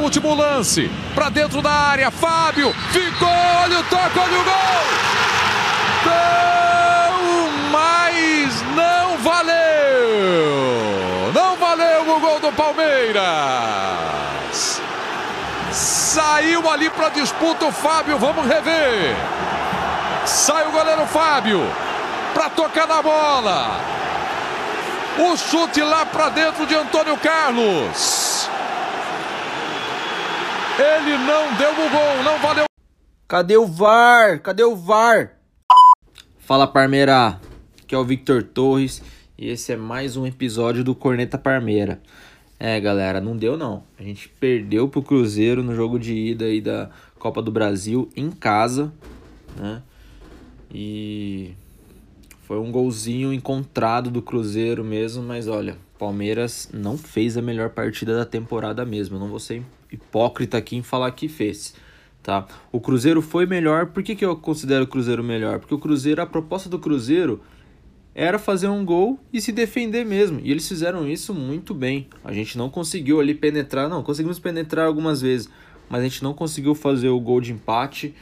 último lance. Para dentro da área, Fábio. Ficou, olha o toque, olha o gol. Não, mas não valeu. Não valeu o gol do Palmeiras. Saiu ali para disputa o Fábio, vamos rever. Sai o goleiro Fábio para tocar na bola. O chute lá para dentro de Antônio Carlos. Ele não deu o gol, não valeu. Cadê o VAR? Cadê o VAR? Fala Parmeira, que é o Victor Torres e esse é mais um episódio do Corneta Parmeira. É, galera, não deu não. A gente perdeu pro Cruzeiro no jogo de ida aí da Copa do Brasil em casa, né? E foi um golzinho encontrado do Cruzeiro mesmo, mas olha, Palmeiras não fez a melhor partida da temporada mesmo. Não vou ser hipócrita aqui em falar que fez, tá? O Cruzeiro foi melhor. Por que, que eu considero o Cruzeiro melhor? Porque o Cruzeiro, a proposta do Cruzeiro era fazer um gol e se defender mesmo. E eles fizeram isso muito bem. A gente não conseguiu ali penetrar, não, conseguimos penetrar algumas vezes, mas a gente não conseguiu fazer o gol de empate.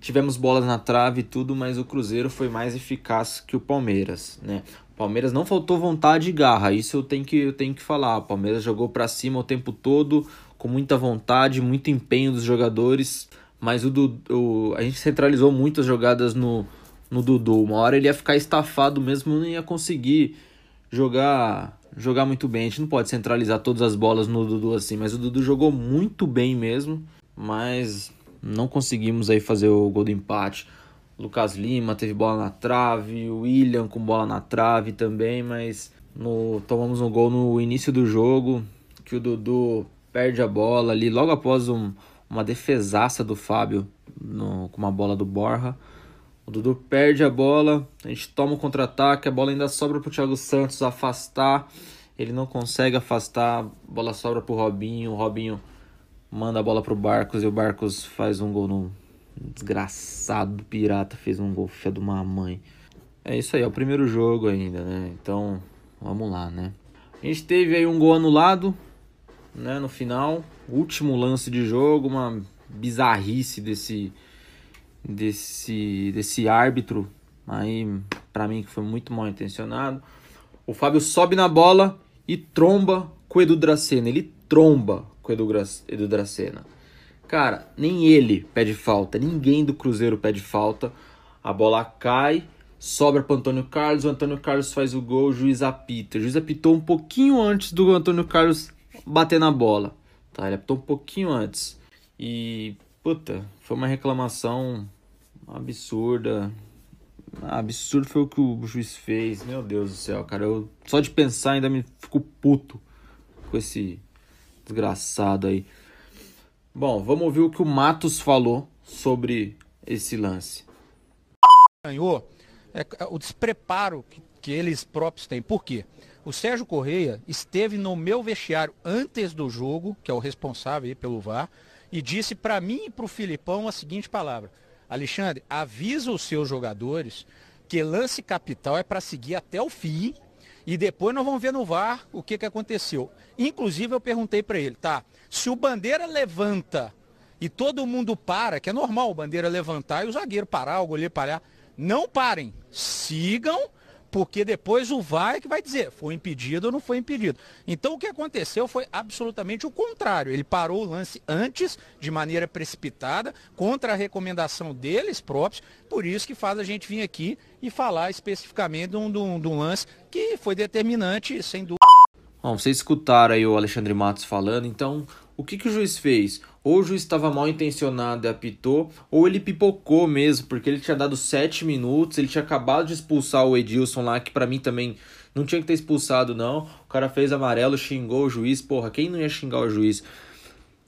Tivemos bolas na trave e tudo, mas o Cruzeiro foi mais eficaz que o Palmeiras, né? O Palmeiras não faltou vontade e garra, isso eu tenho que, eu tenho que falar. O Palmeiras jogou para cima o tempo todo, com muita vontade, muito empenho dos jogadores, mas o, o a gente centralizou muitas jogadas no, no Dudu. Uma hora ele ia ficar estafado mesmo, não ia conseguir jogar jogar muito bem. A gente não pode centralizar todas as bolas no Dudu assim, mas o Dudu jogou muito bem mesmo, mas não conseguimos aí fazer o gol do empate. Lucas Lima teve bola na trave, o William com bola na trave também, mas no, tomamos um gol no início do jogo, que o Dudu perde a bola ali logo após um, uma defesaça do Fábio no, com uma bola do Borja. O Dudu perde a bola, a gente toma o contra-ataque, a bola ainda sobra pro Thiago Santos afastar. Ele não consegue afastar, a bola sobra pro Robinho, o Robinho manda a bola pro Barcos e o Barcos faz um gol no desgraçado pirata, fez um gol filho de uma mãe. É isso aí, é o primeiro jogo ainda, né? Então, vamos lá, né? A gente teve aí um gol anulado, né, no final, último lance de jogo, uma bizarrice desse desse, desse árbitro aí, para mim, que foi muito mal intencionado. O Fábio sobe na bola e tromba com o Edu Dracena. Ele tromba com o Edu, Dracena. Cara, nem ele pede falta, ninguém do Cruzeiro pede falta. A bola cai, sobra para Antônio Carlos, o Antônio Carlos faz o gol, o juiz apita. O juiz apitou um pouquinho antes do Antônio Carlos bater na bola. Tá? Ele apitou um pouquinho antes. E, puta, foi uma reclamação absurda. Absurdo foi o que o juiz fez. Meu Deus do céu, cara. Eu, só de pensar ainda me fico puto com esse desgraçado aí. Bom, vamos ouvir o que o Matos falou sobre esse lance. Ganhou é, o despreparo que, que eles próprios têm. Por quê? O Sérgio Correia esteve no meu vestiário antes do jogo, que é o responsável pelo VAR, e disse para mim e para o Filipão a seguinte palavra: Alexandre, avisa os seus jogadores que lance capital é para seguir até o fim e depois nós vamos ver no VAR o que, que aconteceu. Inclusive eu perguntei para ele, tá, se o Bandeira levanta e todo mundo para, que é normal o Bandeira levantar e o zagueiro parar, o goleiro parar, não parem, sigam porque depois o VAR é que vai dizer, foi impedido ou não foi impedido. Então o que aconteceu foi absolutamente o contrário. Ele parou o lance antes, de maneira precipitada, contra a recomendação deles próprios, por isso que faz a gente vir aqui e falar especificamente de um, de um, lance que foi determinante, sem dúvida. Bom, vocês escutaram aí o Alexandre Matos falando, então o que, que o juiz fez? Ou o juiz estava mal intencionado e apitou, ou ele pipocou mesmo, porque ele tinha dado 7 minutos, ele tinha acabado de expulsar o Edilson lá, que para mim também não tinha que ter expulsado, não. O cara fez amarelo, xingou o juiz, porra, quem não ia xingar o juiz?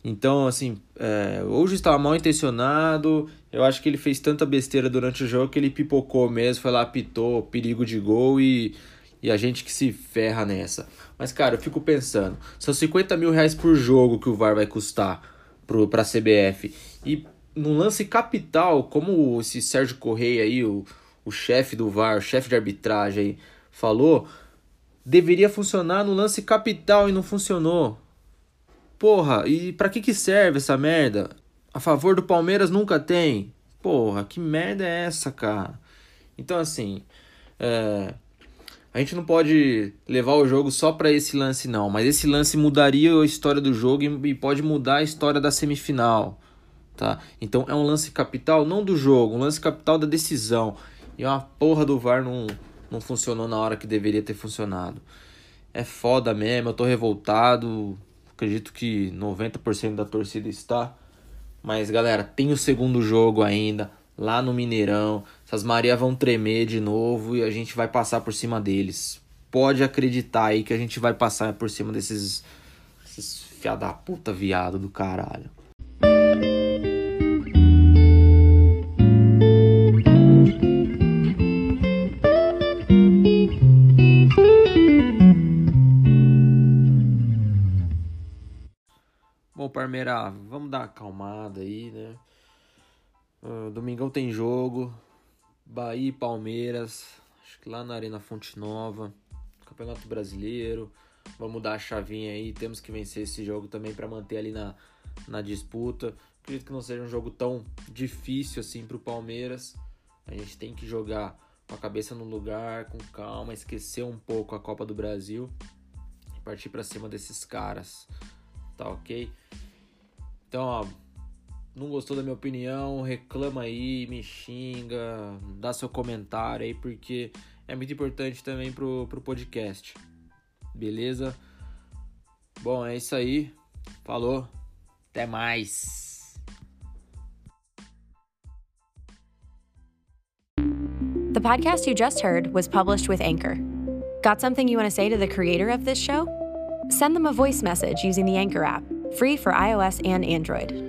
Então, assim, é, ou o juiz estava mal intencionado, eu acho que ele fez tanta besteira durante o jogo que ele pipocou mesmo, foi lá, apitou, perigo de gol e e a gente que se ferra nessa. Mas, cara, eu fico pensando: são 50 mil reais por jogo que o VAR vai custar pro, pra CBF. E num lance capital, como esse Sérgio Correia aí, o, o chefe do VAR, o chefe de arbitragem aí, falou, deveria funcionar no lance capital e não funcionou. Porra, e pra que que serve essa merda? A favor do Palmeiras nunca tem. Porra, que merda é essa, cara? Então, assim, é, a gente não pode levar o jogo só para esse lance, não. Mas esse lance mudaria a história do jogo e, pode mudar a história da semifinal. Tá? Então é um lance capital, não do jogo, um lance capital da decisão. E uma porra do VAR não, não funcionou na hora que deveria ter funcionado. É foda mesmo, eu tô revoltado. Acredito que 90% da torcida está. Mas galera, tem o segundo jogo ainda lá no Mineirão. Essas Maria vão tremer de novo e a gente vai passar por cima deles. Pode acreditar aí que a gente vai passar por cima desses, esses fia da puta viado do caralho. Bom, Parmeira, vamos dar uma acalmada aí, né? Uh, domingão tem jogo. Bahia e Palmeiras. Acho que lá na Arena Fonte Nova. Campeonato Brasileiro. Vamos dar a chavinha aí. Temos que vencer esse jogo também para manter ali na, na disputa. Acredito que não seja um jogo tão difícil assim para o Palmeiras. A gente tem que jogar com a cabeça no lugar, com calma, esquecer um pouco a Copa do Brasil e partir para cima desses caras. Tá ok? Então, ó, não gostou da minha opinião, reclama aí, me xinga, dá seu comentário aí, porque é muito importante também pro, pro podcast. Beleza? Bom, é isso aí. Falou. Até mais. The podcast you just heard was published with Anchor. Got something you want to say to the creator of this show? Send them a voice message using the Anchor app, free for iOS and Android.